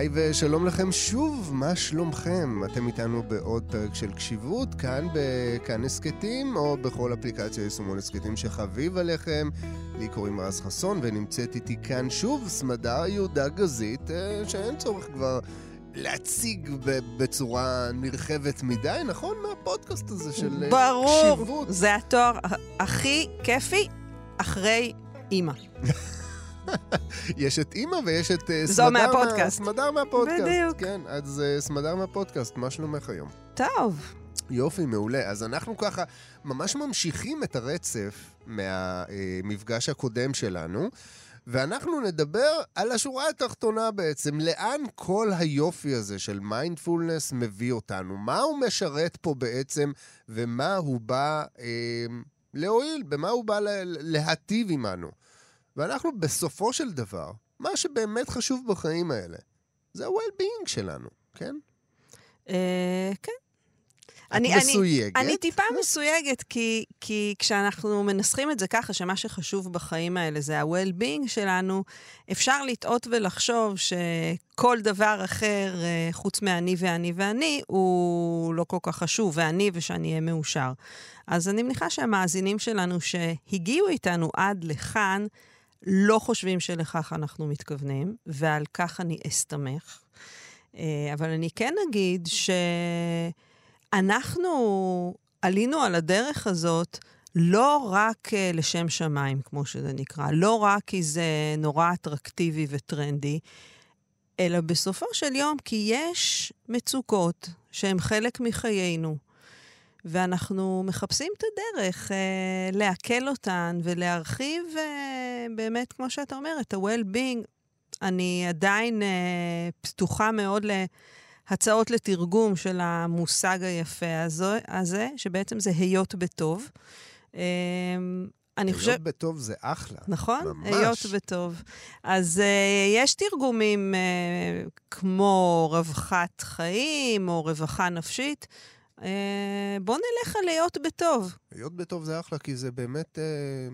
היי ושלום לכם שוב, מה שלומכם? אתם איתנו בעוד פרק של קשיבות, כאן בכאן הסכתים, או בכל אפליקציה יישומון הסכתים שחביב עליכם. לי קוראים רז חסון, ונמצאת איתי כאן שוב סמדר יהודה גזית, אה, שאין צורך כבר להציג בצורה נרחבת מדי, נכון? מהפודקאסט הזה של אה, ברור, קשיבות. ברור, זה התואר הכי כיפי אחרי אימא. יש את אימא ויש את uh, זו מהפודקאסט. סמדר מהפודקאסט. בדיוק. כן, אז uh, סמדר מהפודקאסט, מה שלומך היום? טוב. יופי, מעולה. אז אנחנו ככה ממש ממשיכים את הרצף מהמפגש uh, הקודם שלנו. ואנחנו נדבר על השורה התחתונה בעצם, לאן כל היופי הזה של מיינדפולנס מביא אותנו, מה הוא משרת פה בעצם, ומה הוא בא אה, להועיל, במה הוא בא להטיב עמנו. ואנחנו בסופו של דבר, מה שבאמת חשוב בחיים האלה, זה ה-well-being שלנו, כן? אה, כן. אני, מסויגת? אני, אני טיפה מסויגת, כי, כי כשאנחנו מנסחים את זה ככה, שמה שחשוב בחיים האלה זה ה-well-being שלנו, אפשר לטעות ולחשוב שכל דבר אחר, אה, חוץ מאני ואני ואני, הוא לא כל כך חשוב, ואני ושאני אהיה מאושר. אז אני מניחה שהמאזינים שלנו שהגיעו איתנו עד לכאן, לא חושבים שלכך אנחנו מתכוונים, ועל כך אני אסתמך. אה, אבל אני כן אגיד שאנחנו עלינו על הדרך הזאת לא רק אה, לשם שמיים, כמו שזה נקרא, לא רק כי זה נורא אטרקטיבי וטרנדי, אלא בסופו של יום כי יש מצוקות שהן חלק מחיינו. ואנחנו מחפשים את הדרך אה, לעכל אותן ולהרחיב אה, באמת, כמו שאתה אומר, את ה-well-being. אני עדיין אה, פתוחה מאוד להצעות לתרגום של המושג היפה הזו, הזה, שבעצם זה היות בטוב. אה, אני חושב... היות בטוב זה אחלה. נכון? ממש. היות בטוב. אז uh, יש תרגומים uh, כמו רווחת חיים או רווחה נפשית, בוא נלך על להיות בטוב. להיות בטוב זה אחלה, כי זה באמת, אה,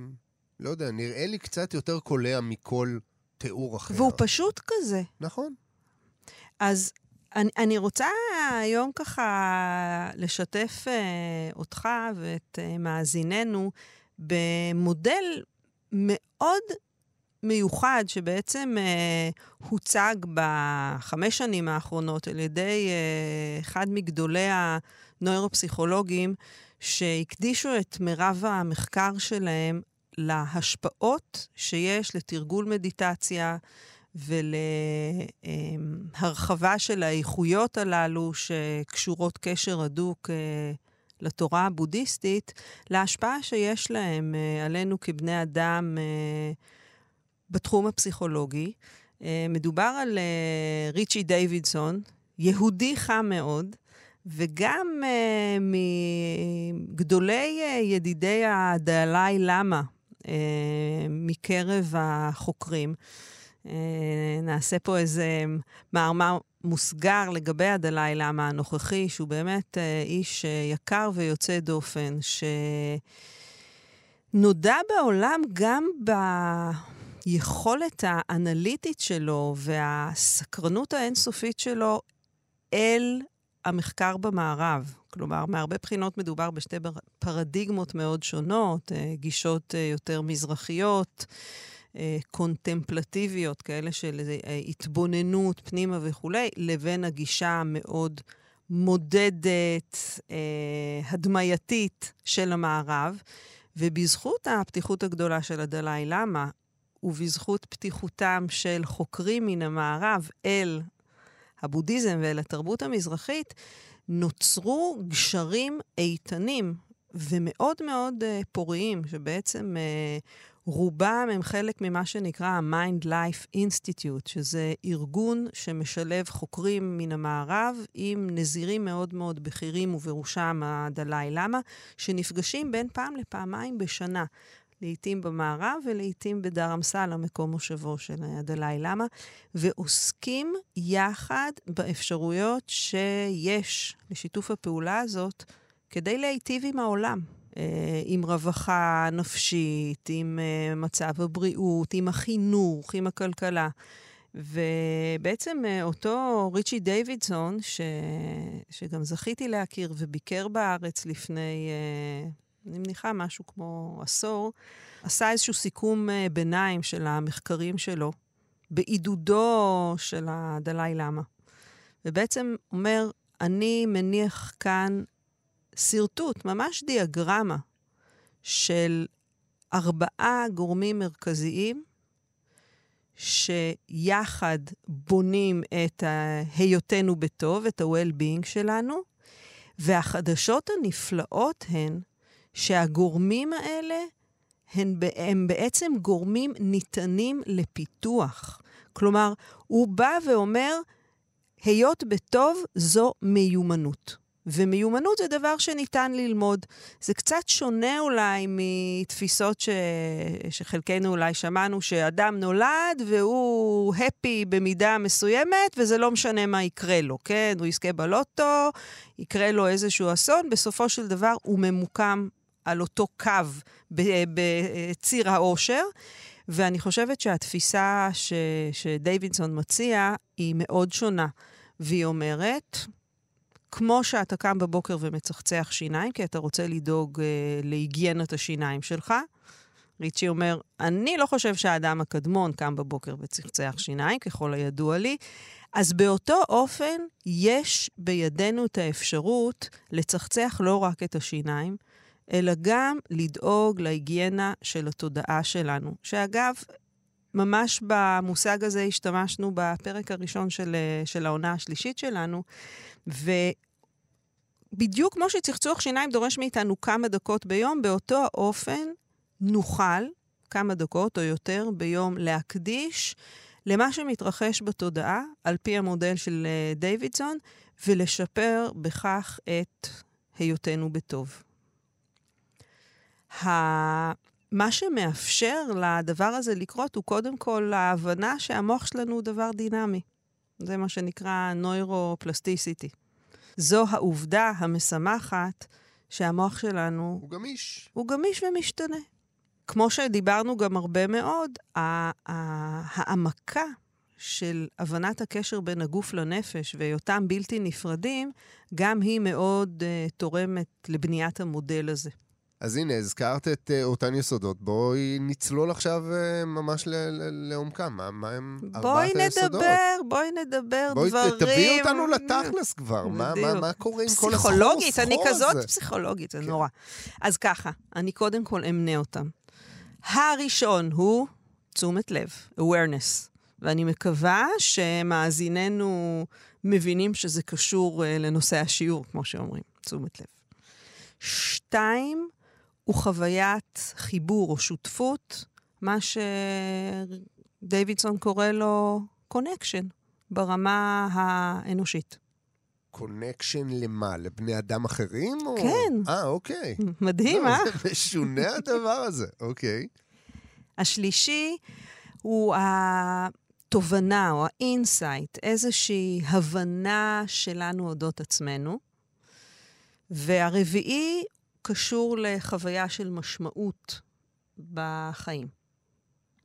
לא יודע, נראה לי קצת יותר קולע מכל תיאור אחר. והוא פשוט כזה. נכון. אז אני, אני רוצה היום ככה לשתף אה, אותך ואת אה, מאזיננו במודל מאוד מיוחד שבעצם אה, הוצג בחמש שנים האחרונות על ידי אה, אחד מגדולי הנוירופסיכולוגים, שהקדישו את מירב המחקר שלהם להשפעות שיש לתרגול מדיטציה ולהרחבה של האיכויות הללו שקשורות קשר הדוק אה, לתורה הבודהיסטית, להשפעה שיש להם אה, עלינו כבני אדם אה, בתחום הפסיכולוגי. מדובר על ריצ'י דיווידסון, יהודי חם מאוד, וגם uh, מגדולי uh, ידידי הדלאי למה uh, מקרב החוקרים. Uh, נעשה פה איזה מאמר מוסגר לגבי הדלאי למה הנוכחי, שהוא באמת uh, איש uh, יקר ויוצא דופן, שנודע בעולם גם ביכולת האנליטית שלו והסקרנות האינסופית שלו אל המחקר במערב. כלומר, מהרבה בחינות מדובר בשתי פרדיגמות מאוד שונות, אה, גישות אה, יותר מזרחיות, אה, קונטמפלטיביות, כאלה של התבוננות פנימה וכולי, לבין הגישה המאוד מודדת, הדמייתית של המערב. ובזכות הפתיחות הגדולה של הדלאי למה, ובזכות פתיחותם של חוקרים מן המערב אל הבודהיזם ואל התרבות המזרחית, נוצרו גשרים איתנים ומאוד מאוד uh, פוריים, שבעצם uh, רובם הם חלק ממה שנקרא ה-Mind Life Institute, שזה ארגון שמשלב חוקרים מן המערב עם נזירים מאוד מאוד בכירים, ובראשם הדלאי למה, שנפגשים בין פעם לפעמיים בשנה. לעתים במערב ולעתים בדר אמסלם, מקום מושבו של הדלאי למה, ועוסקים יחד באפשרויות שיש לשיתוף הפעולה הזאת כדי להיטיב עם העולם. אה, עם רווחה נפשית, עם אה, מצב הבריאות, עם החינוך, עם הכלכלה. ובעצם אה, אותו ריצ'י דיווידסון, ש... שגם זכיתי להכיר וביקר בארץ לפני, אני מניחה, משהו כמו עשור, עשה איזשהו סיכום אה, ביניים של המחקרים שלו, בעידודו של הדלאי למה. ובעצם אומר, אני מניח כאן שרטוט, ממש דיאגרמה, של ארבעה גורמים מרכזיים שיחד בונים את היותנו בטוב, את ה-well-being שלנו, והחדשות הנפלאות הן שהגורמים האלה הם, הם בעצם גורמים ניתנים לפיתוח. כלומר, הוא בא ואומר, היות בטוב זו מיומנות. ומיומנות זה דבר שניתן ללמוד. זה קצת שונה אולי מתפיסות ש... שחלקנו אולי שמענו, שאדם נולד והוא הפי במידה מסוימת, וזה לא משנה מה יקרה לו, כן? הוא יזכה בלוטו, יקרה לו איזשהו אסון, בסופו של דבר הוא ממוקם על אותו קו בציר האושר. ואני חושבת שהתפיסה ש... שדייווידסון מציע היא מאוד שונה. והיא אומרת, כמו שאתה קם בבוקר ומצחצח שיניים, כי אתה רוצה לדאוג אה, להיגיינת השיניים שלך, ריצ'י אומר, אני לא חושב שהאדם הקדמון קם בבוקר וצחצח שיניים, ככל הידוע לי, אז באותו אופן יש בידינו את האפשרות לצחצח לא רק את השיניים, אלא גם לדאוג להיגיינה של התודעה שלנו. שאגב, ממש במושג הזה השתמשנו בפרק הראשון של, של העונה השלישית שלנו, ובדיוק כמו שצחצוח שיניים דורש מאיתנו כמה דקות ביום, באותו האופן נוכל כמה דקות או יותר ביום להקדיש למה שמתרחש בתודעה, על פי המודל של אה, דיווידסון, ולשפר בכך את היותנו בטוב. מה שמאפשר לדבר הזה לקרות הוא קודם כל ההבנה שהמוח שלנו הוא דבר דינמי. זה מה שנקרא נוירופלסטיסיטי. זו העובדה המשמחת שהמוח שלנו... הוא גמיש. הוא גמיש ומשתנה. כמו שדיברנו גם הרבה מאוד, העמקה של הבנת הקשר בין הגוף לנפש והיותם בלתי נפרדים, גם היא מאוד uh, תורמת לבניית המודל הזה. אז הנה, הזכרת את uh, אותן יסודות. בואי נצלול עכשיו uh, ממש לעומקם. מה, מה הם ארבעת היסודות? בואי נדבר, בואי נדבר דברים. בואי תביאי אותנו לתכלס כבר. מה, מה, מה קורה עם כל הסחור פסיכולוגית, אני כזאת הזה? פסיכולוגית, זה כן. נורא. אז ככה, אני קודם כל אמנה אותם. הראשון הוא תשומת לב, awareness. ואני מקווה שמאזיננו מבינים שזה קשור uh, לנושא השיעור, כמו שאומרים, תשומת לב. שתיים, הוא חוויית חיבור או שותפות, מה שדייווידסון קורא לו קונקשן, ברמה האנושית. connection למה? לבני אדם אחרים? או... כן. אה, אוקיי. מדהים, לא, אה? זה משונה הדבר הזה, אוקיי. השלישי הוא התובנה או ה insight, איזושהי הבנה שלנו אודות עצמנו. והרביעי קשור לחוויה של משמעות בחיים.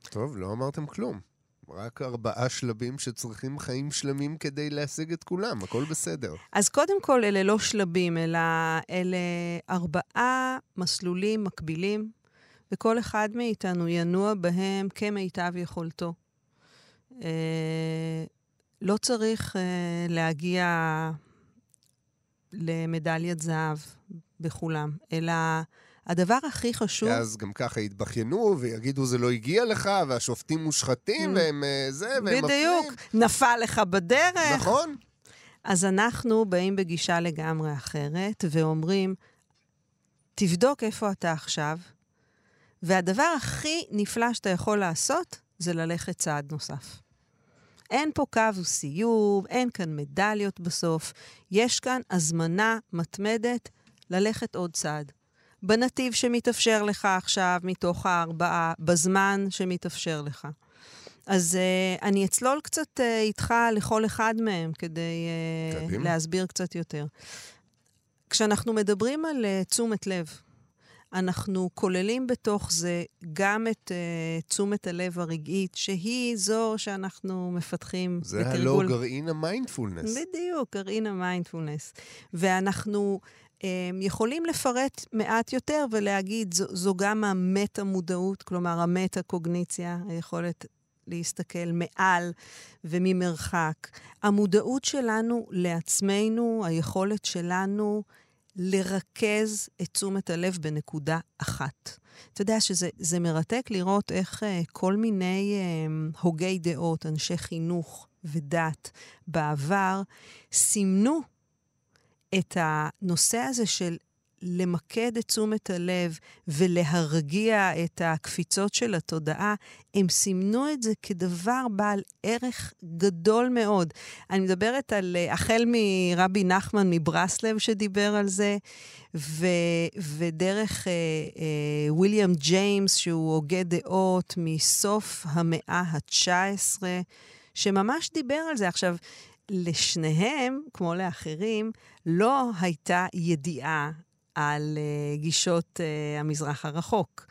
טוב, לא אמרתם כלום. רק ארבעה שלבים שצריכים חיים שלמים כדי להשיג את כולם, הכל בסדר. אז קודם כל, אלה לא שלבים, אלא אלה ארבעה מסלולים מקבילים, וכל אחד מאיתנו ינוע בהם כמיטב יכולתו. אה, לא צריך אה, להגיע למדליית זהב בכולם, אלא הדבר הכי חשוב... אז גם ככה יתבכיינו ויגידו זה לא הגיע לך, והשופטים מושחתים, mm. והם אה, זה, והם מפלים. בדיוק, נפל לך בדרך. נכון. אז אנחנו באים בגישה לגמרי אחרת, ואומרים, תבדוק איפה אתה עכשיו, והדבר הכי נפלא שאתה יכול לעשות, זה ללכת צעד נוסף. אין פה קו סיום, אין כאן מדליות בסוף. יש כאן הזמנה מתמדת ללכת עוד צעד. בנתיב שמתאפשר לך עכשיו, מתוך הארבעה, בזמן שמתאפשר לך. אז uh, אני אצלול קצת uh, איתך לכל אחד מהם כדי uh, להסביר קצת יותר. כשאנחנו מדברים על uh, תשומת לב, אנחנו כוללים בתוך זה גם את uh, תשומת הלב הרגעית, שהיא זו שאנחנו מפתחים זה בתרגול. הלא גרעין המיינדפולנס. בדיוק, גרעין המיינדפולנס. ואנחנו יכולים לפרט מעט יותר ולהגיד, זו, זו גם המטה-מודעות, כלומר המטה-קוגניציה, היכולת להסתכל מעל וממרחק. המודעות שלנו לעצמנו, היכולת שלנו לרכז את תשומת הלב בנקודה אחת. אתה יודע שזה מרתק לראות איך uh, כל מיני uh, הוגי דעות, אנשי חינוך ודת בעבר, סימנו את הנושא הזה של למקד את תשומת הלב ולהרגיע את הקפיצות של התודעה, הם סימנו את זה כדבר בעל ערך גדול מאוד. אני מדברת על, החל מרבי נחמן מברסלב שדיבר על זה, ו, ודרך אה, אה, ויליאם ג'יימס, שהוא הוגה דעות מסוף המאה ה-19, שממש דיבר על זה. עכשיו, לשניהם, כמו לאחרים, לא הייתה ידיעה על uh, גישות uh, המזרח הרחוק.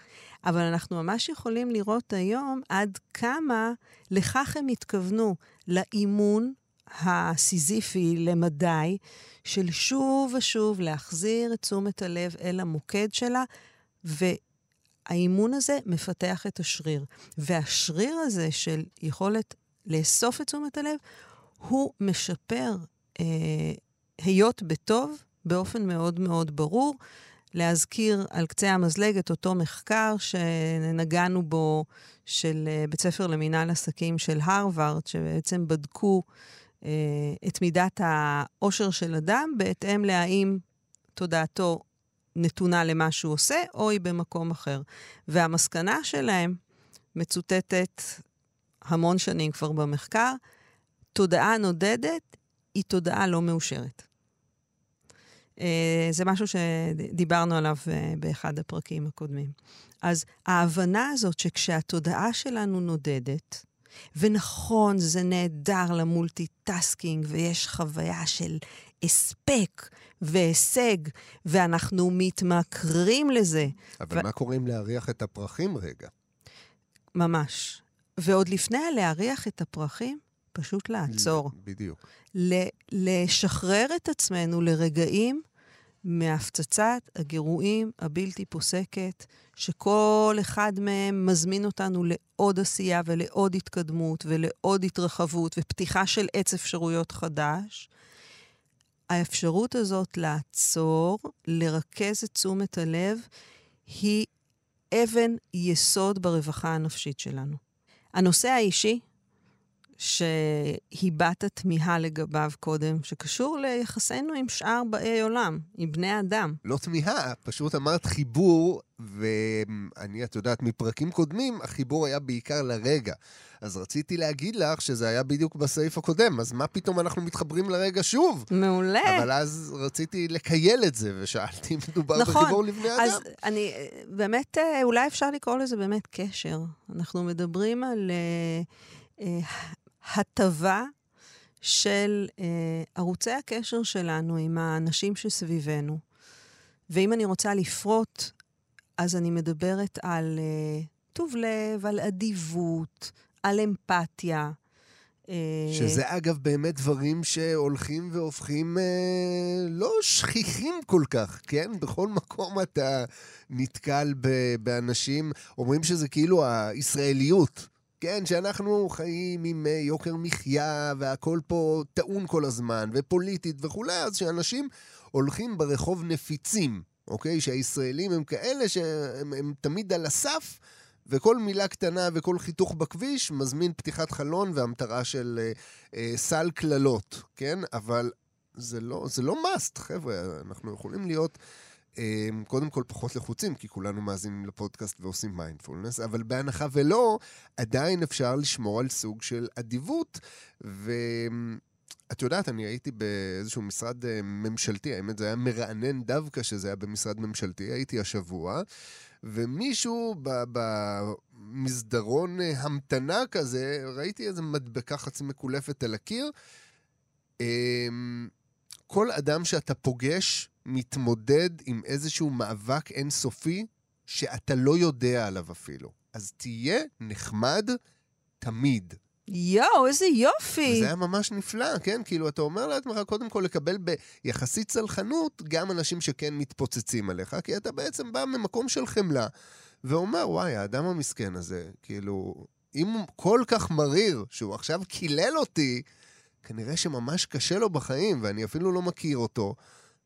אבל אנחנו ממש יכולים לראות היום עד כמה לכך הם התכוונו, לאימון הסיזיפי למדי, של שוב ושוב להחזיר את תשומת הלב אל המוקד שלה, והאימון הזה מפתח את השריר. והשריר הזה של יכולת לאסוף את תשומת הלב, הוא משפר אה, היות בטוב באופן מאוד מאוד ברור. להזכיר על קצה המזלג את אותו מחקר שנגענו בו של אה, בית ספר למינהל עסקים של הרווארד, שבעצם בדקו אה, את מידת העושר של אדם בהתאם להאם תודעתו נתונה למה שהוא עושה, או היא במקום אחר. והמסקנה שלהם מצוטטת המון שנים כבר במחקר, תודעה נודדת היא תודעה לא מאושרת. אה, זה משהו שדיברנו עליו אה, באחד הפרקים הקודמים. אז ההבנה הזאת שכשהתודעה שלנו נודדת, ונכון, זה נהדר ל multitasking, ויש חוויה של הספק והישג, ואנחנו מתמכרים לזה. אבל ו... מה קורה אם להריח את הפרחים רגע? ממש. ועוד לפני הלהריח את הפרחים, פשוט לעצור. בדיוק. לשחרר את עצמנו לרגעים מהפצצת הגירויים הבלתי פוסקת, שכל אחד מהם מזמין אותנו לעוד עשייה ולעוד התקדמות ולעוד התרחבות ופתיחה של עץ אפשרויות חדש. האפשרות הזאת לעצור, לרכז את תשומת הלב, היא אבן יסוד ברווחה הנפשית שלנו. הנושא האישי, שהבעת תמיהה לגביו קודם, שקשור ליחסינו עם שאר באי עולם, עם בני אדם. לא תמיהה, פשוט אמרת חיבור, ואני, את יודעת, מפרקים קודמים, החיבור היה בעיקר לרגע. אז רציתי להגיד לך שזה היה בדיוק בסעיף הקודם, אז מה פתאום אנחנו מתחברים לרגע שוב? מעולה. אבל אז רציתי לקייל את זה, ושאלתי אם מדובר נכון, בחיבור לבני אדם. אז אני, באמת, אה, אולי אפשר לקרוא לזה באמת קשר. אנחנו מדברים על... Uh, uh, הטבה של אה, ערוצי הקשר שלנו עם האנשים שסביבנו. ואם אני רוצה לפרוט, אז אני מדברת על אה, טוב לב, על אדיבות, על אמפתיה. אה, שזה אגב באמת דברים שהולכים והופכים אה, לא שכיחים כל כך, כן? בכל מקום אתה נתקל באנשים, אומרים שזה כאילו הישראליות. כן, שאנחנו חיים עם אה, יוקר מחיה, והכל פה טעון כל הזמן, ופוליטית וכולי, אז שאנשים הולכים ברחוב נפיצים, אוקיי? שהישראלים הם כאלה שהם הם תמיד על הסף, וכל מילה קטנה וכל חיתוך בכביש מזמין פתיחת חלון והמטרה של אה, אה, סל קללות, כן? אבל זה לא, זה לא must, חבר'ה, אנחנו יכולים להיות... אמ, קודם כל פחות לחוצים, כי כולנו מאזינים לפודקאסט ועושים מיינדפולנס, אבל בהנחה ולא, עדיין אפשר לשמור על סוג של אדיבות. ואת יודעת, אני הייתי באיזשהו משרד אה, ממשלתי, האמת זה היה מרענן דווקא שזה היה במשרד ממשלתי, הייתי השבוע, ומישהו במסדרון אה, המתנה כזה, ראיתי איזה מדבקה חצי מקולפת על הקיר. אמ, כל אדם שאתה פוגש מתמודד עם איזשהו מאבק אינסופי שאתה לא יודע עליו אפילו. אז תהיה נחמד תמיד. יואו, איזה יופי. וזה היה ממש נפלא, כן? כאילו, אתה אומר לעצמך, קודם כל לקבל ביחסית צלחנות גם אנשים שכן מתפוצצים עליך, כי אתה בעצם בא ממקום של חמלה, ואומר, וואי, האדם המסכן הזה, כאילו, אם הוא כל כך מריר, שהוא עכשיו קילל אותי, כנראה שממש קשה לו בחיים, ואני אפילו לא מכיר אותו.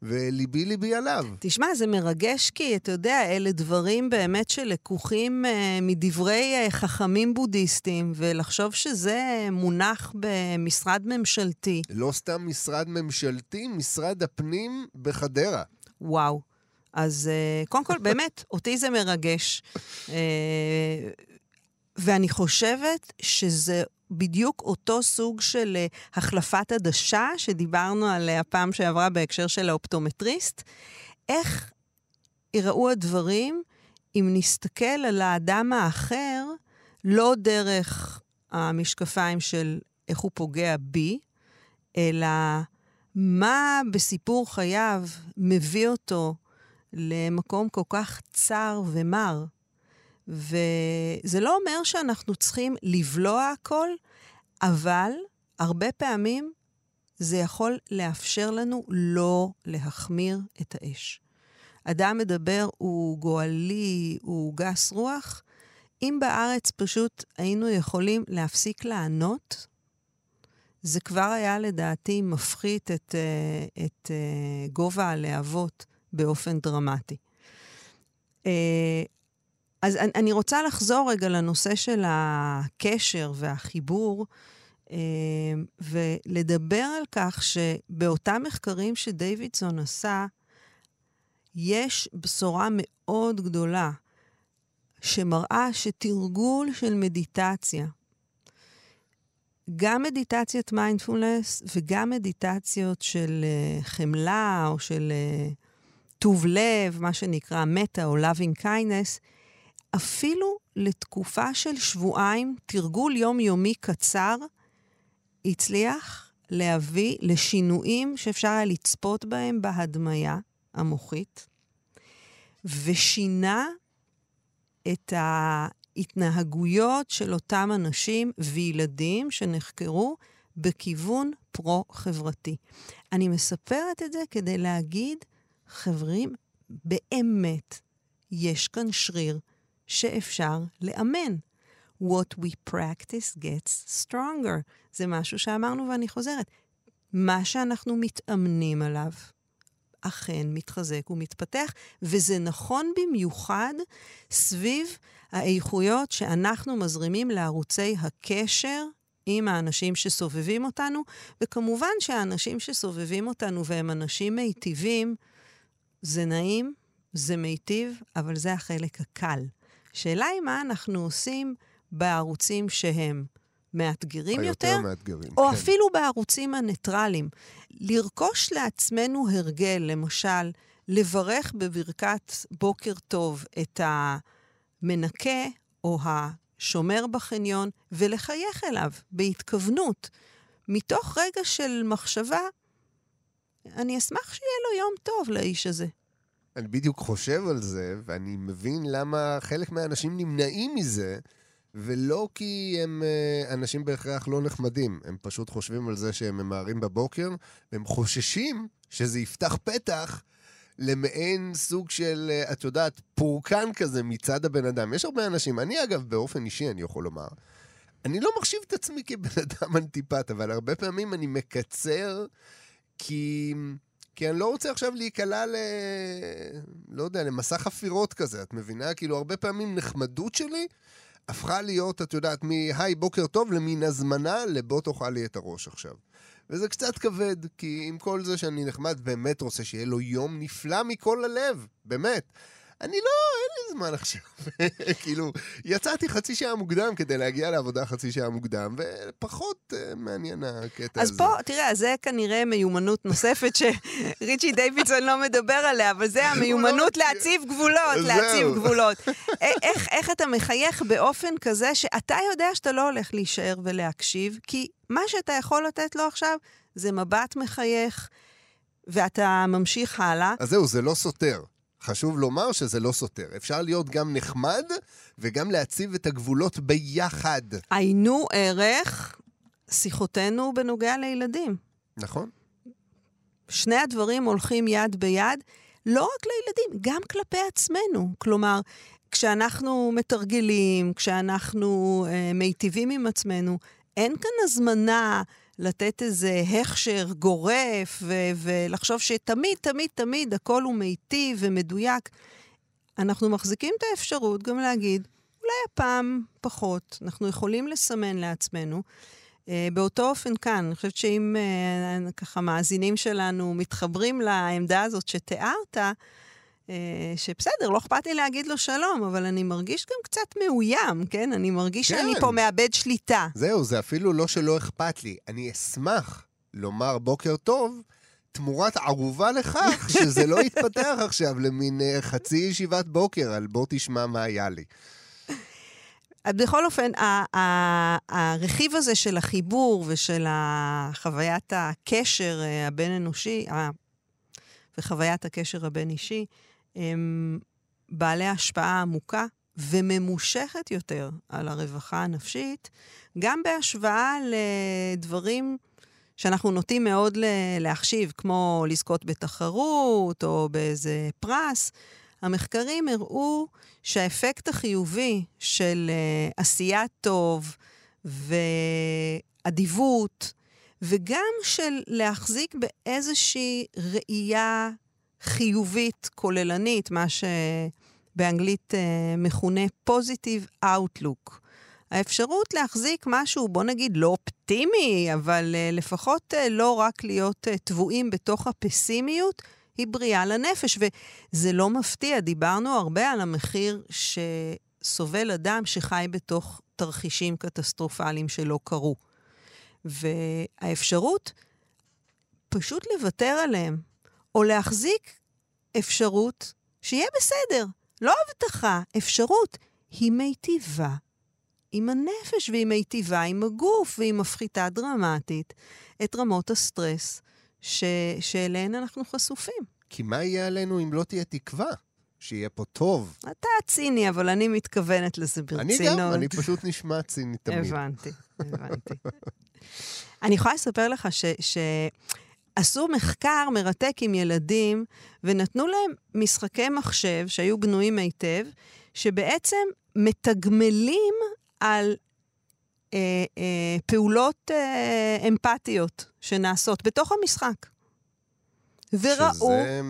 וליבי ליבי עליו. תשמע, זה מרגש כי, אתה יודע, אלה דברים באמת שלקוחים uh, מדברי uh, חכמים בודהיסטים, ולחשוב שזה מונח במשרד ממשלתי. לא סתם משרד ממשלתי, משרד הפנים בחדרה. וואו. אז uh, קודם כל, באמת, אותי זה מרגש. Uh, ואני חושבת שזה בדיוק אותו סוג של uh, החלפת עדשה שדיברנו עליה פעם שעברה בהקשר של האופטומטריסט. איך יראו הדברים אם נסתכל על האדם האחר לא דרך המשקפיים של איך הוא פוגע בי, אלא מה בסיפור חייו מביא אותו למקום כל כך צר ומר. וזה לא אומר שאנחנו צריכים לבלוע הכל, אבל הרבה פעמים זה יכול לאפשר לנו לא להחמיר את האש. אדם מדבר, הוא גואלי, הוא גס רוח. אם בארץ פשוט היינו יכולים להפסיק לענות, זה כבר היה לדעתי מפחית את, אה, את אה, גובה הלהבות באופן דרמטי. אז אני רוצה לחזור רגע לנושא של הקשר והחיבור, אה, ולדבר על כך שבאותם מחקרים שדייווידסון עשה, יש בשורה מאוד גדולה שמראה שתרגול של מדיטציה, גם מדיטציית מיינדפולנס וגם מדיטציות של uh, חמלה או של uh, טוב לב, מה שנקרא מטה או loving kindness, אפילו לתקופה של שבועיים, תרגול יומיומי קצר, הצליח להביא לשינויים שאפשר היה לצפות בהם בהדמיה המוחית, ושינה את ההתנהגויות של אותם אנשים וילדים שנחקרו בכיוון פרו-חברתי. אני מספרת את זה כדי להגיד, חברים, באמת, יש כאן שריר שאפשר לאמן. What we practice gets stronger. זה משהו שאמרנו ואני חוזרת. מה שאנחנו מתאמנים עליו, אכן מתחזק ומתפתח, וזה נכון במיוחד סביב האיכויות שאנחנו מזרימים לערוצי הקשר עם האנשים שסובבים אותנו, וכמובן שהאנשים שסובבים אותנו והם אנשים מיטיבים, זה נעים, זה מיטיב, אבל זה החלק הקל. שאלה היא מה אנחנו עושים בערוצים שהם מאתגרים יותר, יותר מאתגרים, או כן. אפילו בערוצים הניטרליים. לרכוש לעצמנו הרגל, למשל, לברך בברכת בוקר טוב את המנקה או השומר בחניון, ולחייך אליו בהתכוונות, מתוך רגע של מחשבה, אני אשמח שיהיה לו יום טוב לאיש הזה. אני בדיוק חושב על זה, ואני מבין למה חלק מהאנשים נמנעים מזה, ולא כי הם אה, אנשים בהכרח לא נחמדים, הם פשוט חושבים על זה שהם ממהרים בבוקר, והם חוששים שזה יפתח פתח למעין סוג של, אה, את יודעת, פורקן כזה מצד הבן אדם. יש הרבה אנשים, אני אגב, באופן אישי, אני יכול לומר, אני לא מחשיב את עצמי כבן אדם אנטיפט, אבל הרבה פעמים אני מקצר, כי... כי אני לא רוצה עכשיו להיקלע ל... לא יודע, למסע חפירות כזה, את מבינה? כאילו, הרבה פעמים נחמדות שלי הפכה להיות, את יודעת, מ"היי, בוקר טוב" למין הזמנה לבוא תאכל לי את הראש עכשיו. וזה קצת כבד, כי עם כל זה שאני נחמד, באמת רוצה שיהיה לו יום נפלא מכל הלב, באמת. אני לא, אין לי זמן עכשיו. כאילו, יצאתי חצי שעה מוקדם כדי להגיע לעבודה חצי שעה מוקדם, ופחות uh, מעניין הקטע אז הזה. אז פה, תראה, זה כנראה מיומנות נוספת שריצ'י דיווידסון לא מדבר עליה, אבל זה המיומנות להציב גבולות, להציב גבולות. איך, איך אתה מחייך באופן כזה שאתה יודע שאתה לא הולך להישאר ולהקשיב, כי מה שאתה יכול לתת לו עכשיו זה מבט מחייך, ואתה ממשיך הלאה. אז זהו, זה לא סותר. חשוב לומר שזה לא סותר. אפשר להיות גם נחמד וגם להציב את הגבולות ביחד. עיינו ערך שיחותינו בנוגע לילדים. נכון. שני הדברים הולכים יד ביד, לא רק לילדים, גם כלפי עצמנו. כלומר, כשאנחנו מתרגלים, כשאנחנו אה, מיטיבים עם עצמנו, אין כאן הזמנה לתת איזה הכשר גורף ו- ולחשוב שתמיד, תמיד, תמיד הכל הוא מיטיב ומדויק. אנחנו מחזיקים את האפשרות גם להגיד, אולי הפעם פחות. אנחנו יכולים לסמן לעצמנו. Uh, באותו אופן כאן, אני חושבת שאם uh, ככה מאזינים שלנו מתחברים לעמדה הזאת שתיארת, שבסדר, לא אכפת לי להגיד לו שלום, אבל אני מרגיש גם קצת מאוים, כן? אני מרגיש כן. שאני פה מאבד שליטה. זהו, זה אפילו לא שלא אכפת לי. אני אשמח לומר בוקר טוב, תמורת ערובה לכך שזה לא יתפתח עכשיו למין uh, חצי ישיבת בוקר על בוא תשמע מה היה לי. בכל אופן, הרכיב הזה של החיבור ושל חוויית הקשר אה, הבין-אנושי, וחוויית הקשר הבין-אישי, הם בעלי השפעה עמוקה וממושכת יותר על הרווחה הנפשית, גם בהשוואה לדברים שאנחנו נוטים מאוד להחשיב, כמו לזכות בתחרות או באיזה פרס. המחקרים הראו שהאפקט החיובי של uh, עשיית טוב ואדיבות, וגם של להחזיק באיזושהי ראייה חיובית, כוללנית, מה שבאנגלית uh, מכונה positive outlook. האפשרות להחזיק משהו, בוא נגיד, לא אופטימי, אבל uh, לפחות uh, לא רק להיות טבועים בתוך הפסימיות, היא בריאה לנפש. וזה לא מפתיע, דיברנו הרבה על המחיר שסובל אדם שחי בתוך תרחישים קטסטרופליים שלא קרו. והאפשרות פשוט לוותר עליהם, או להחזיק אפשרות שיהיה בסדר. לא הבטחה, אפשרות. היא מיטיבה עם הנפש, והיא מיטיבה עם הגוף, והיא מפחיתה דרמטית את רמות הסטרס ש... שאליהן אנחנו חשופים. כי מה יהיה עלינו אם לא תהיה תקווה? שיהיה פה טוב. אתה ציני, אבל אני מתכוונת לזה ברצינות. אני גם, אני פשוט נשמע ציני תמיד. הבנתי, הבנתי. אני יכולה לספר לך ש... ש... עשו מחקר מרתק עם ילדים, ונתנו להם משחקי מחשב שהיו בנויים היטב, שבעצם מתגמלים על אה, אה, פעולות אה, אמפתיות שנעשות בתוך המשחק. וראו... שזה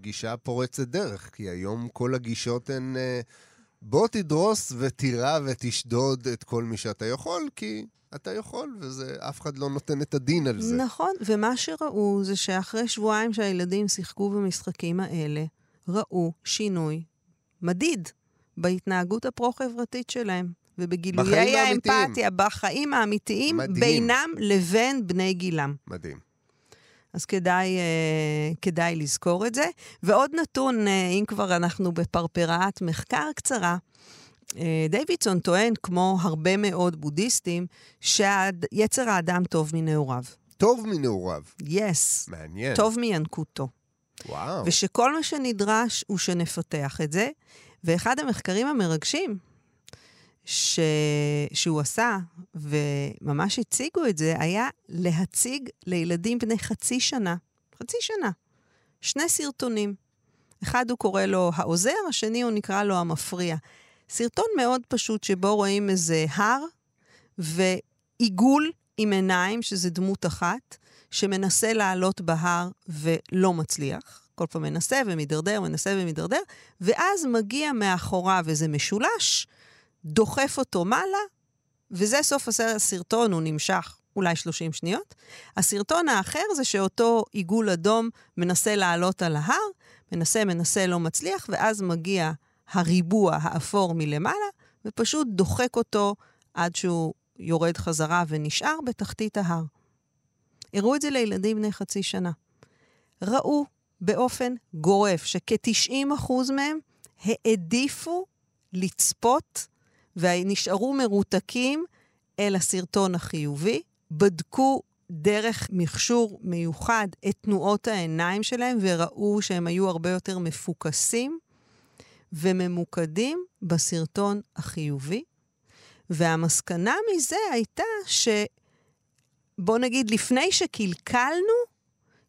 גישה פורצת דרך, כי היום כל הגישות הן... אה, בוא תדרוס ותירה ותשדוד את כל מי שאתה יכול, כי אתה יכול, ואף אחד לא נותן את הדין על זה. נכון, ומה שראו זה שאחרי שבועיים שהילדים שיחקו במשחקים האלה, ראו שינוי מדיד בהתנהגות הפרו-חברתית שלהם. ובגילויי האמפתיה, בחיים האמיתיים, מדהים. בינם לבין בני גילם. מדהים. אז כדאי, uh, כדאי לזכור את זה. ועוד נתון, uh, אם כבר אנחנו בפרפראת מחקר קצרה, אה, דיווידסון טוען, כמו הרבה מאוד בודהיסטים, שיצר האדם טוב מנעוריו. טוב מנעוריו. יס. Yes. מעניין. טוב מינקותו. וואו. ושכל מה שנדרש הוא שנפתח את זה. ואחד המחקרים המרגשים ש... שהוא עשה, וממש הציגו את זה, היה להציג לילדים בני חצי שנה, חצי שנה, שני סרטונים. אחד הוא קורא לו העוזר, השני הוא נקרא לו המפריע. סרטון מאוד פשוט שבו רואים איזה הר ועיגול עם עיניים, שזה דמות אחת, שמנסה לעלות בהר ולא מצליח. כל פעם מנסה ומידרדר, מנסה ומידרדר, ואז מגיע מאחוריו איזה משולש, דוחף אותו מעלה, וזה סוף הסרטון, הוא נמשך אולי 30 שניות. הסרטון האחר זה שאותו עיגול אדום מנסה לעלות על ההר, מנסה, מנסה, לא מצליח, ואז מגיע הריבוע האפור מלמעלה, ופשוט דוחק אותו עד שהוא יורד חזרה ונשאר בתחתית ההר. הראו את זה לילדים בני חצי שנה. ראו באופן גורף שכ-90% מהם העדיפו לצפות ונשארו מרותקים אל הסרטון החיובי, בדקו דרך מכשור מיוחד את תנועות העיניים שלהם, וראו שהם היו הרבה יותר מפוקסים וממוקדים בסרטון החיובי. והמסקנה מזה הייתה ש... בוא נגיד, לפני שקלקלנו,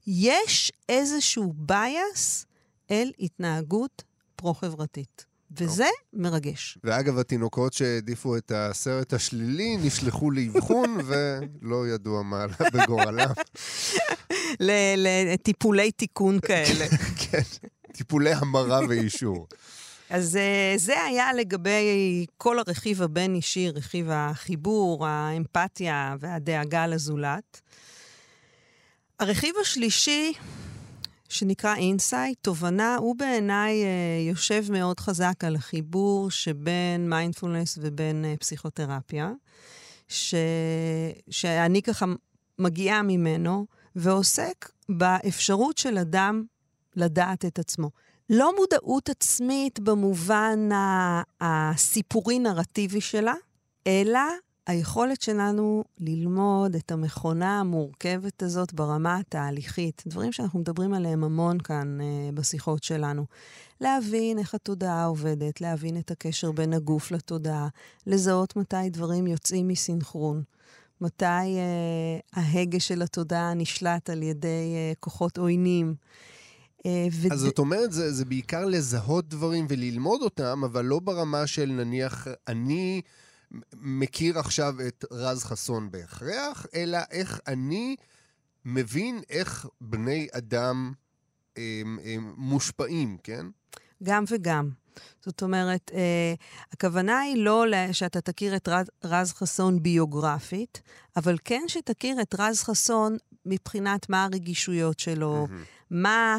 יש איזשהו bias אל התנהגות פרו-חברתית. וזה מרגש. ואגב, התינוקות שהעדיפו את הסרט השלילי נשלחו לאבחון ולא ידוע מה עלה בגורלם. לטיפולי תיקון כאלה. כן, טיפולי המרה ואישור. אז אה, זה היה לגבי כל הרכיב הבין-אישי, רכיב החיבור, האמפתיה והדאגה לזולת. הרכיב השלישי, שנקרא insight, תובנה, הוא בעיניי אה, יושב מאוד חזק על החיבור שבין מיינדפולנס ובין אה, פסיכותרפיה, ש... שאני ככה מגיעה ממנו, ועוסק באפשרות של אדם לדעת את עצמו. לא מודעות עצמית במובן הסיפורי-נרטיבי שלה, אלא היכולת שלנו ללמוד את המכונה המורכבת הזאת ברמה התהליכית, דברים שאנחנו מדברים עליהם המון כאן אה, בשיחות שלנו. להבין איך התודעה עובדת, להבין את הקשר בין הגוף לתודעה, לזהות מתי דברים יוצאים מסינכרון, מתי אה, ההגה של התודעה נשלט על ידי אה, כוחות עוינים. אה, ו... אז זאת אומרת, זה, זה בעיקר לזהות דברים וללמוד אותם, אבל לא ברמה של נניח, אני מכיר עכשיו את רז חסון בהכרח, אלא איך אני מבין איך בני אדם הם, הם מושפעים, כן? גם וגם. זאת אומרת, אה, הכוונה היא לא שאתה תכיר את רז, רז חסון ביוגרפית, אבל כן שתכיר את רז חסון מבחינת מה הרגישויות שלו, mm-hmm. מה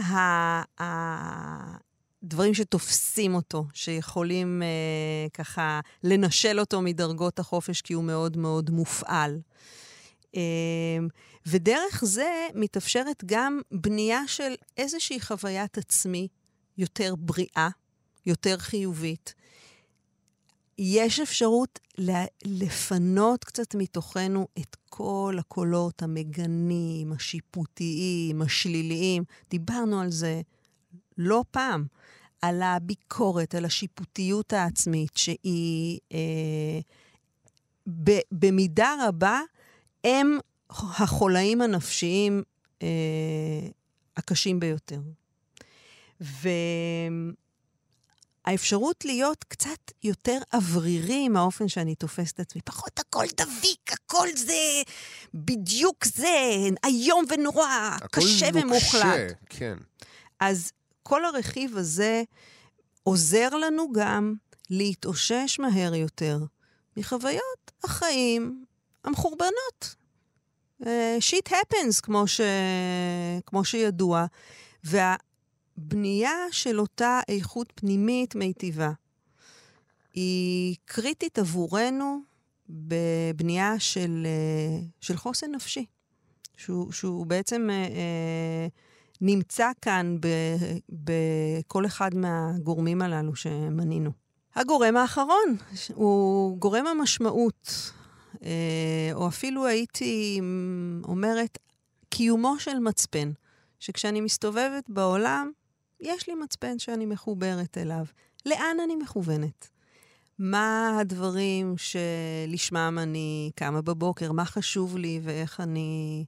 הדברים שתופסים אותו, שיכולים אה, ככה לנשל אותו מדרגות החופש, כי הוא מאוד מאוד מופעל. אה, ודרך זה מתאפשרת גם בנייה של איזושהי חוויית עצמי יותר בריאה, יותר חיובית. יש אפשרות לפנות קצת מתוכנו את כל הקולות המגנים, השיפוטיים, השליליים. דיברנו על זה לא פעם, על הביקורת, על השיפוטיות העצמית, שהיא אה, ב, במידה רבה הם החולאים הנפשיים אה, הקשים ביותר. ו... האפשרות להיות קצת יותר אוורירי מהאופן שאני תופסת את עצמי. פחות הכל דביק, הכל זה בדיוק זה, איום ונורא, קשה ומוחלט. הכל נוקשה, כן. אז כל הרכיב הזה עוזר לנו גם להתאושש מהר יותר מחוויות החיים המחורבנות. שיט uh, happens, כמו, ש... כמו שידוע. וה... בנייה של אותה איכות פנימית מיטיבה היא קריטית עבורנו בבנייה של, אה, של חוסן נפשי, שהוא, שהוא בעצם אה, אה, נמצא כאן בכל אחד מהגורמים הללו שמנינו. הגורם האחרון הוא גורם המשמעות, או אפילו הייתי אומרת, קיומו של מצפן, שכשאני מסתובבת בעולם, יש לי מצפן שאני מחוברת אליו. לאן אני מכוונת? מה הדברים שלשמם אני קמה בבוקר? מה חשוב לי ואיך אני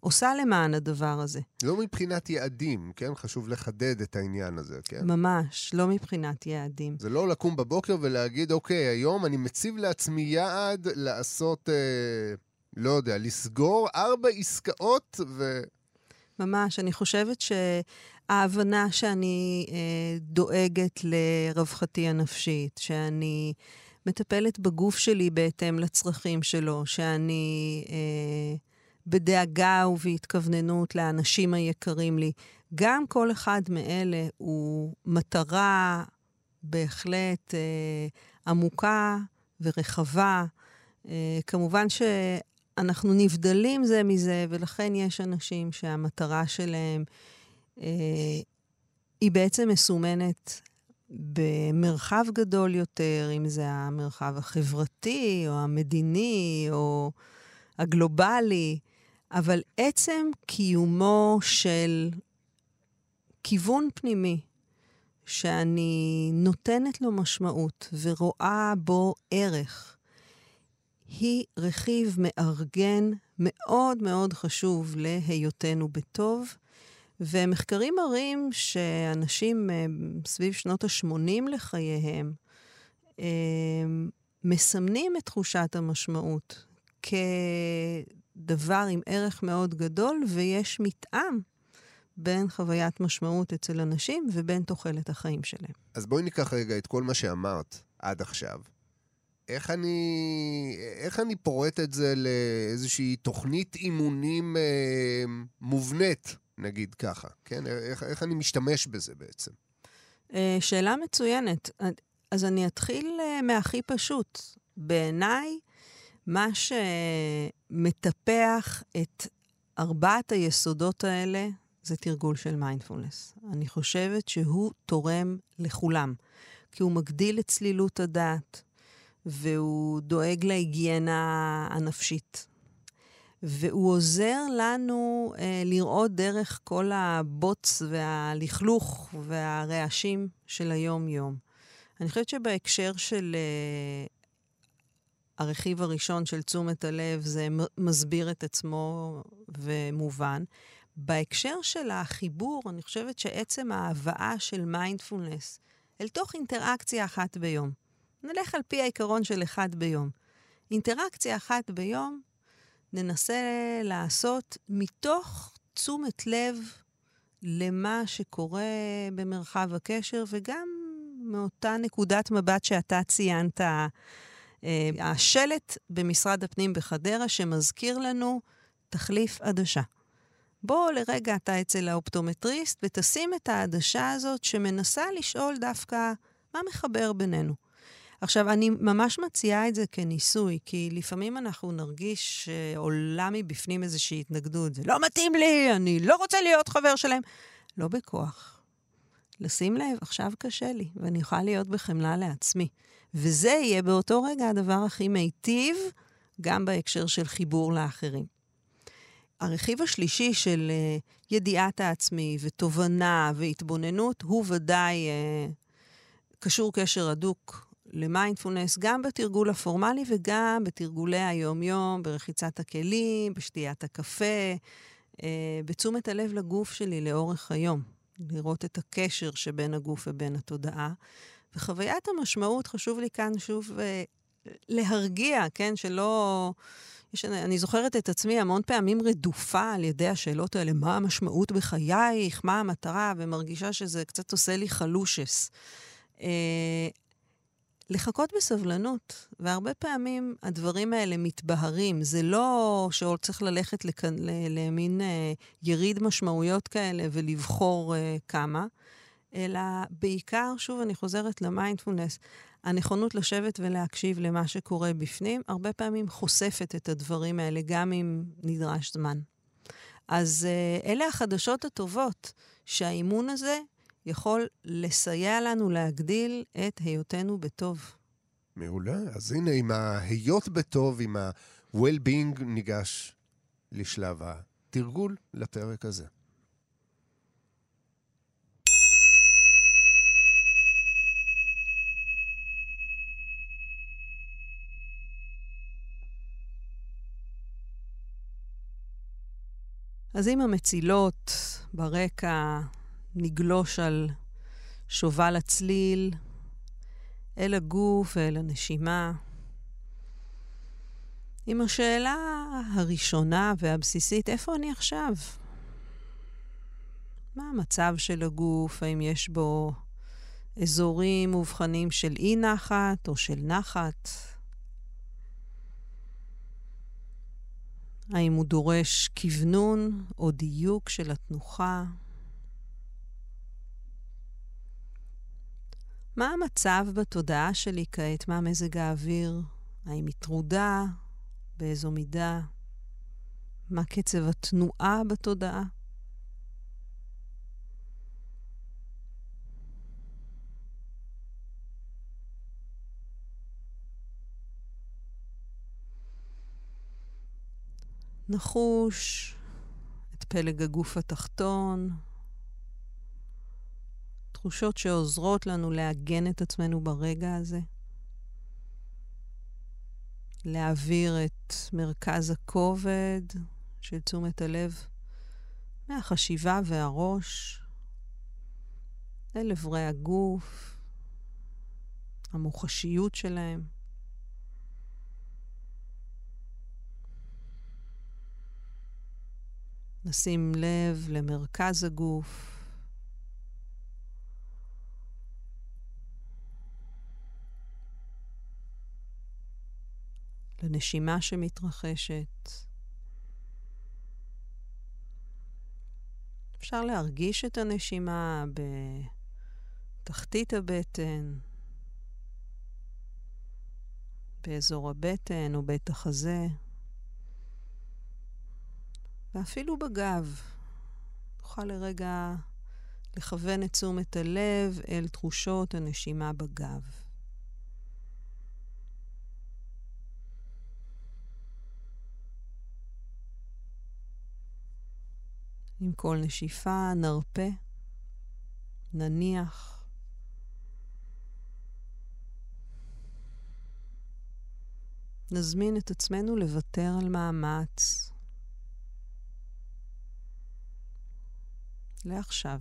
עושה למען הדבר הזה? לא מבחינת יעדים, כן? חשוב לחדד את העניין הזה, כן? ממש, לא מבחינת יעדים. זה לא לקום בבוקר ולהגיד, אוקיי, היום אני מציב לעצמי יעד לעשות, אה, לא יודע, לסגור ארבע עסקאות ו... ממש, אני חושבת ההבנה שאני אה, דואגת לרווחתי הנפשית, שאני מטפלת בגוף שלי בהתאם לצרכים שלו, שאני אה, בדאגה ובהתכווננות לאנשים היקרים לי. גם כל אחד מאלה הוא מטרה בהחלט אה, עמוקה ורחבה. אה, כמובן שאנחנו נבדלים זה מזה, ולכן יש אנשים שהמטרה שלהם אה, היא בעצם מסומנת במרחב גדול יותר, אם זה המרחב החברתי או המדיני או הגלובלי, אבל עצם קיומו של כיוון פנימי, שאני נותנת לו משמעות ורואה בו ערך, היא רכיב מארגן מאוד מאוד חשוב להיותנו בטוב. ומחקרים מראים שאנשים אה, סביב שנות ה-80 לחייהם אה, מסמנים את תחושת המשמעות כדבר עם ערך מאוד גדול, ויש מתאם בין חוויית משמעות אצל אנשים ובין תוחלת החיים שלהם. אז בואי ניקח רגע את כל מה שאמרת עד עכשיו. איך אני, איך אני פורט את זה לאיזושהי תוכנית אימונים אה, מובנית, נגיד ככה, כן? איך, איך אני משתמש בזה בעצם? אה, שאלה מצוינת. אז אני אתחיל אה, מהכי פשוט. בעיניי, מה שמטפח את ארבעת היסודות האלה זה תרגול של מיינדפולנס. אני חושבת שהוא תורם לכולם, כי הוא מגדיל את צלילות הדעת, והוא דואג להיגיינה הנפשית. והוא עוזר לנו אה, לראות דרך כל הבוץ והלכלוך והרעשים של היום-יום. אני חושבת שבהקשר של אה, הרכיב הראשון של תשומת הלב, זה מסביר את עצמו ומובן. בהקשר של החיבור, אני חושבת שעצם ההבאה של מיינדפולנס אל תוך אינטראקציה אחת ביום. נלך על פי העיקרון של אחד ביום. אינטראקציה אחת ביום ננסה לעשות מתוך תשומת לב למה שקורה במרחב הקשר, וגם מאותה נקודת מבט שאתה ציינת, השלט במשרד הפנים בחדרה שמזכיר לנו תחליף עדשה. בוא לרגע אתה אצל האופטומטריסט ותשים את העדשה הזאת שמנסה לשאול דווקא מה מחבר בינינו. עכשיו, אני ממש מציעה את זה כניסוי, כי לפעמים אנחנו נרגיש שעולה מבפנים איזושהי התנגדות. זה לא מתאים לי, אני לא רוצה להיות חבר שלהם. לא בכוח. לשים לב, עכשיו קשה לי, ואני יכולה להיות בחמלה לעצמי. וזה יהיה באותו רגע הדבר הכי מיטיב, גם בהקשר של חיבור לאחרים. הרכיב השלישי של uh, ידיעת העצמי ותובנה והתבוננות הוא ודאי uh, קשור קשר הדוק למיינדפולנס, גם בתרגול הפורמלי וגם בתרגולי היום-יום, ברחיצת הכלים, בשתיית הקפה, uh, בתשומת הלב לגוף שלי לאורך היום. לראות את הקשר שבין הגוף ובין התודעה. וחוויית המשמעות, חשוב לי כאן שוב uh, להרגיע, כן? שלא... יש, אני זוכרת את עצמי המון פעמים רדופה על ידי השאלות האלה, מה המשמעות בחייך, מה המטרה, ומרגישה שזה קצת עושה לי חלושס. אה, לחכות בסבלנות, והרבה פעמים הדברים האלה מתבהרים. זה לא שעוד צריך ללכת לכ... למין אה, יריד משמעויות כאלה ולבחור אה, כמה, אלא בעיקר, שוב, אני חוזרת למיינדפולנס, הנכונות לשבת ולהקשיב למה שקורה בפנים, הרבה פעמים חושפת את הדברים האלה, גם אם נדרש זמן. אז uh, אלה החדשות הטובות, שהאימון הזה יכול לסייע לנו להגדיל את היותנו בטוב. מעולה. אז הנה, עם ההיות בטוב, עם ה-well-being, ניגש לשלב התרגול לפרק הזה. אז עם המצילות ברקע, נגלוש על שובל הצליל, אל הגוף ואל הנשימה. עם השאלה הראשונה והבסיסית, איפה אני עכשיו? מה המצב של הגוף? האם יש בו אזורים מובחנים של אי-נחת או של נחת? האם הוא דורש כוונון או דיוק של התנוחה? מה המצב בתודעה שלי כעת? מה מזג האוויר? האם היא טרודה? באיזו מידה? מה קצב התנועה בתודעה? נחוש את פלג הגוף התחתון, תחושות שעוזרות לנו לעגן את עצמנו ברגע הזה. להעביר את מרכז הכובד של תשומת הלב מהחשיבה והראש אל אברי הגוף, המוחשיות שלהם. נשים לב למרכז הגוף. לנשימה שמתרחשת. אפשר להרגיש את הנשימה בתחתית הבטן, באזור הבטן או בית החזה, ואפילו בגב. נוכל לרגע לכוון את תשומת הלב אל תחושות הנשימה בגב. עם כל נשיפה נרפה, נניח. נזמין את עצמנו לוותר על מאמץ. לעכשיו.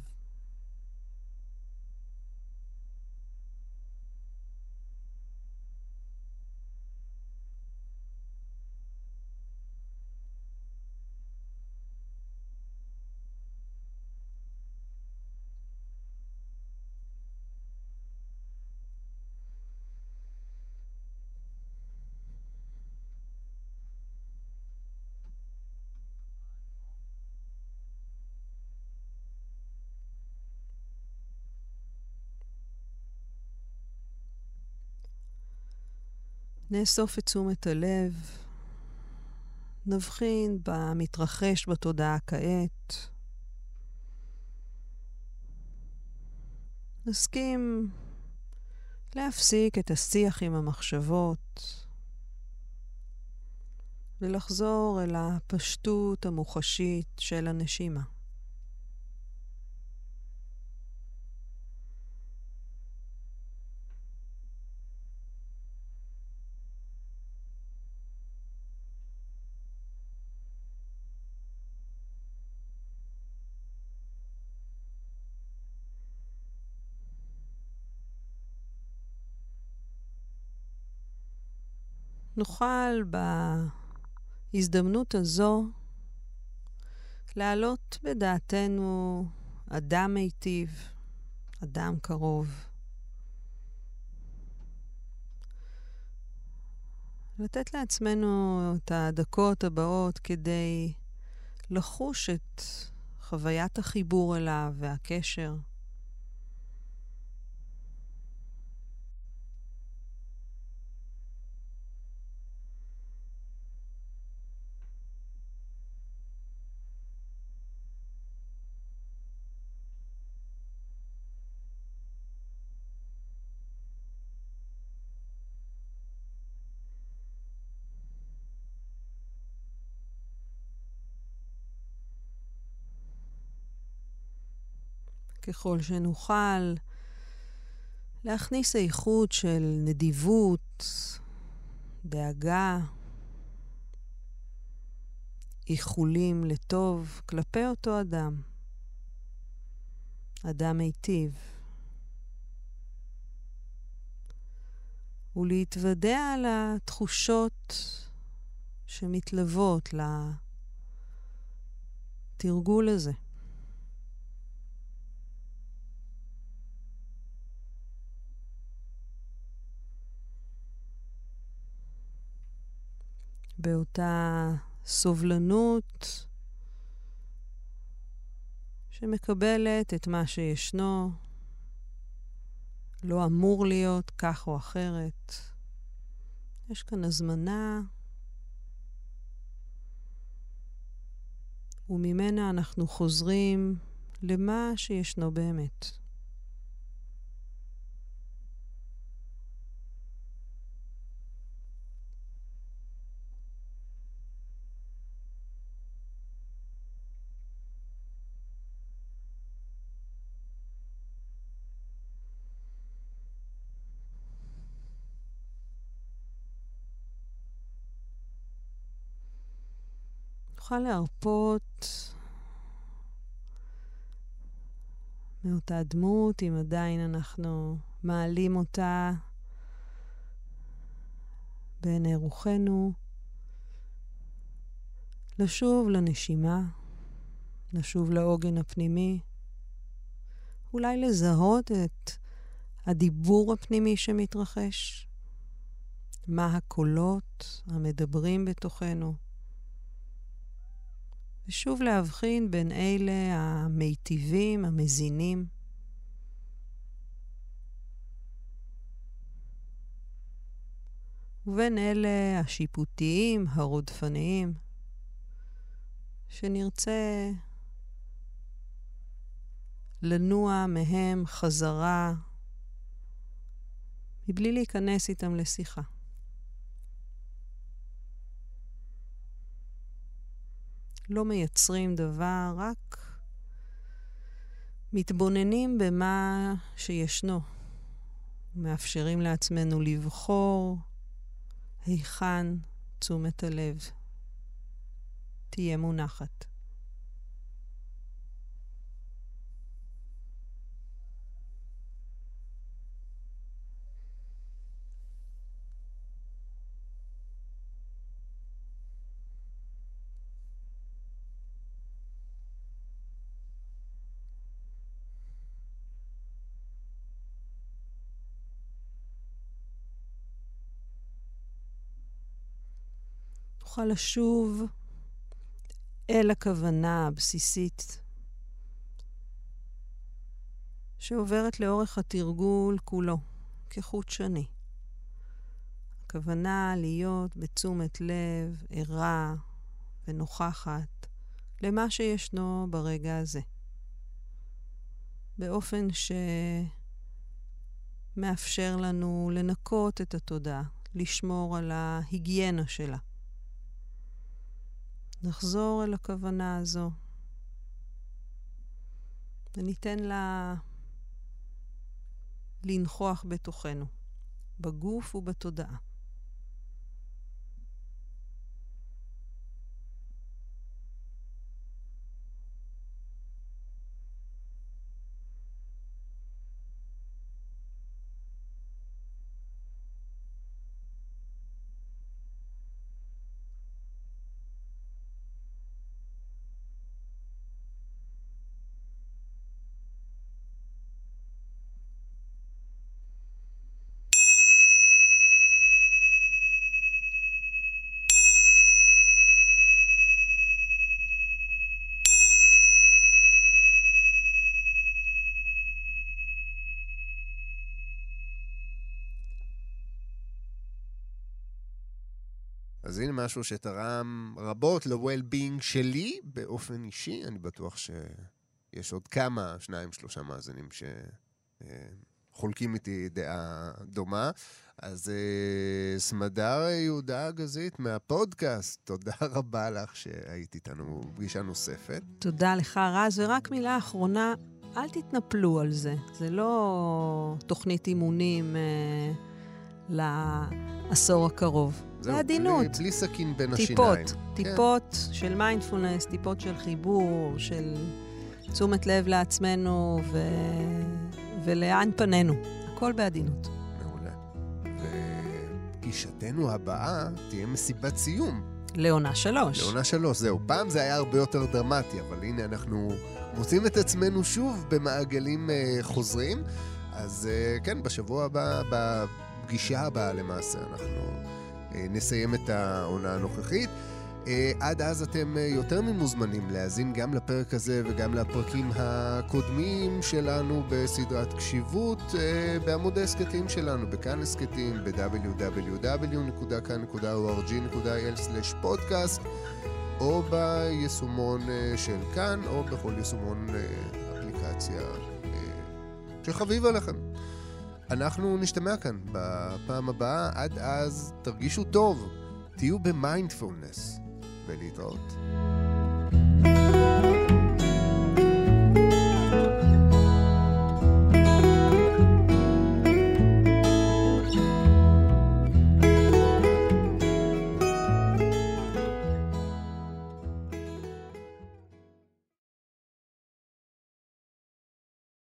נאסוף את תשומת הלב, נבחין במתרחש בתודעה כעת. נסכים להפסיק את השיח עם המחשבות ולחזור אל הפשטות המוחשית של הנשימה. נוכל בהזדמנות הזו להעלות בדעתנו אדם מיטיב, אדם קרוב. לתת לעצמנו את הדקות הבאות כדי לחוש את חוויית החיבור אליו והקשר. ככל שנוכל, להכניס איכות של נדיבות, דאגה, איחולים לטוב כלפי אותו אדם. אדם מיטיב. ולהתוודע על התחושות שמתלוות לתרגול הזה. באותה סובלנות שמקבלת את מה שישנו, לא אמור להיות כך או אחרת. יש כאן הזמנה, וממנה אנחנו חוזרים למה שישנו באמת. נוכל להרפות מאותה דמות, אם עדיין אנחנו מעלים אותה בעיני רוחנו, לשוב לנשימה, לשוב לעוגן הפנימי, אולי לזהות את הדיבור הפנימי שמתרחש, מה הקולות המדברים בתוכנו. ושוב להבחין בין אלה המיטיבים, המזינים, ובין אלה השיפוטיים, הרודפניים, שנרצה לנוע מהם חזרה, מבלי להיכנס איתם לשיחה. לא מייצרים דבר, רק מתבוננים במה שישנו. מאפשרים לעצמנו לבחור היכן תשומת הלב תהיה מונחת. נוכל לשוב אל הכוונה הבסיסית שעוברת לאורך התרגול כולו, כחוט שני. הכוונה להיות בתשומת לב ערה ונוכחת למה שישנו ברגע הזה. באופן שמאפשר לנו לנקות את התודעה, לשמור על ההיגיינה שלה. נחזור אל הכוונה הזו וניתן לה לנכוח בתוכנו, בגוף ובתודעה. אז הנה משהו שתרם רבות ל-well-being שלי באופן אישי. אני בטוח שיש עוד כמה, שניים, שלושה מאזינים שחולקים איתי דעה דומה. אז אה, סמדר יהודה אגזית מהפודקאסט, תודה רבה לך שהיית איתנו בפגישה נוספת. תודה לך, רז. ורק מילה אחרונה, אל תתנפלו על זה. זה לא תוכנית אימונים אה, לעשור הקרוב. זהו, בעדינות. בלי, בלי סכין בין טיפות, השיניים. טיפות כן. של מיינדפולנס, טיפות של חיבור, של תשומת לב לעצמנו ו... ולאן פנינו. הכל בעדינות. מעולה. ופגישתנו הבאה תהיה מסיבת סיום. לעונה שלוש. לעונה שלוש, זהו. פעם זה היה הרבה יותר דרמטי, אבל הנה אנחנו מוצאים את עצמנו שוב במעגלים uh, חוזרים. אז uh, כן, בשבוע הבא, בפגישה הבאה למעשה, אנחנו נסיים את העונה הנוכחית. Uh, עד אז אתם uh, יותר ממוזמנים להאזין גם לפרק הזה וגם לפרקים הקודמים שלנו בסדרת קשיבות בעמוד ההסכתים שלנו, בכאן הסכתים, ב-www.kan.org.il/פודקאסט, או ביישומון של כאן, או בכל יישומון אפליקציה שחביב עליכם. אנחנו נשתמע כאן בפעם הבאה, עד אז תרגישו טוב, תהיו במיינדפולנס, ולהתראות.